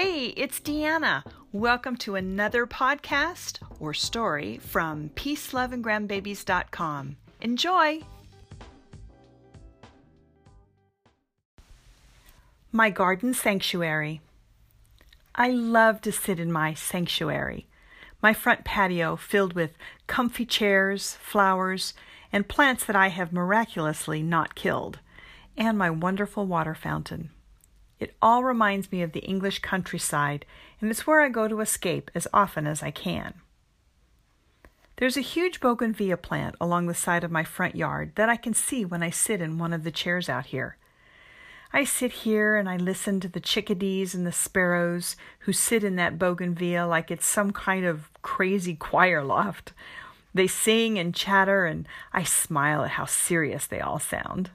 Hey, it's Deanna. Welcome to another podcast or story from peaceloveandgrandbabies.com. Enjoy! My garden sanctuary. I love to sit in my sanctuary, my front patio filled with comfy chairs, flowers, and plants that I have miraculously not killed, and my wonderful water fountain. It all reminds me of the English countryside, and it's where I go to escape as often as I can. There's a huge bougainvillea plant along the side of my front yard that I can see when I sit in one of the chairs out here. I sit here and I listen to the chickadees and the sparrows who sit in that bougainvillea like it's some kind of crazy choir loft. They sing and chatter, and I smile at how serious they all sound.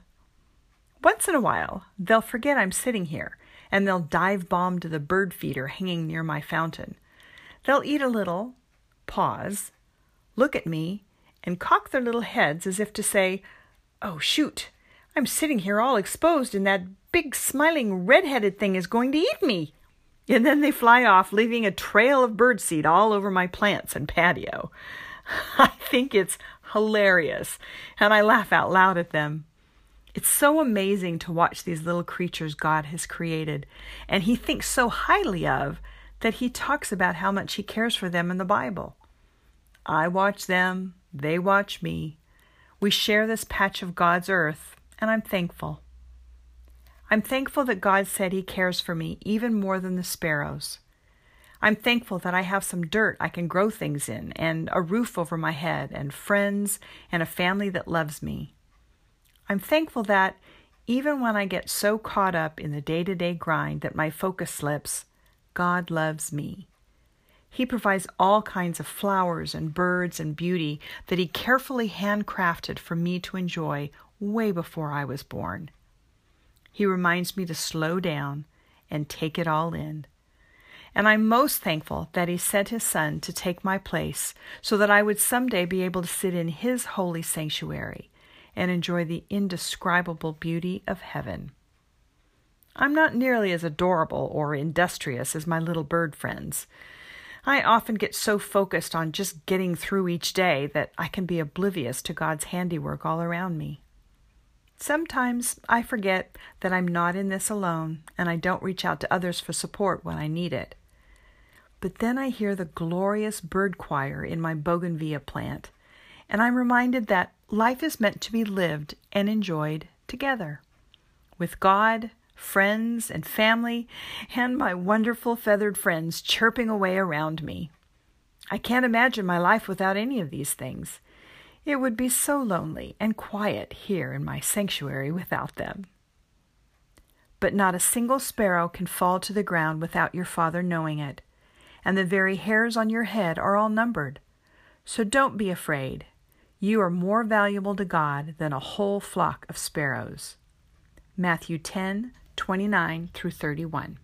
Once in a while, they'll forget I'm sitting here, and they'll dive bomb to the bird feeder hanging near my fountain. They'll eat a little, pause, look at me, and cock their little heads as if to say, Oh, shoot, I'm sitting here all exposed, and that big smiling red-headed thing is going to eat me. And then they fly off, leaving a trail of birdseed all over my plants and patio. I think it's hilarious, and I laugh out loud at them. It's so amazing to watch these little creatures God has created, and He thinks so highly of that He talks about how much He cares for them in the Bible. I watch them, they watch me. We share this patch of God's earth, and I'm thankful. I'm thankful that God said He cares for me even more than the sparrows. I'm thankful that I have some dirt I can grow things in, and a roof over my head, and friends, and a family that loves me. I'm thankful that even when I get so caught up in the day to day grind that my focus slips, God loves me. He provides all kinds of flowers and birds and beauty that He carefully handcrafted for me to enjoy way before I was born. He reminds me to slow down and take it all in. And I'm most thankful that He sent His Son to take my place so that I would someday be able to sit in His holy sanctuary and enjoy the indescribable beauty of heaven. I'm not nearly as adorable or industrious as my little bird friends. I often get so focused on just getting through each day that I can be oblivious to God's handiwork all around me. Sometimes I forget that I'm not in this alone and I don't reach out to others for support when I need it. But then I hear the glorious bird choir in my bougainvillea plant, and I'm reminded that life is meant to be lived and enjoyed together with God, friends, and family, and my wonderful feathered friends chirping away around me. I can't imagine my life without any of these things. It would be so lonely and quiet here in my sanctuary without them. But not a single sparrow can fall to the ground without your Father knowing it, and the very hairs on your head are all numbered. So don't be afraid. You are more valuable to God than a whole flock of sparrows. Matthew 10 29 through 31.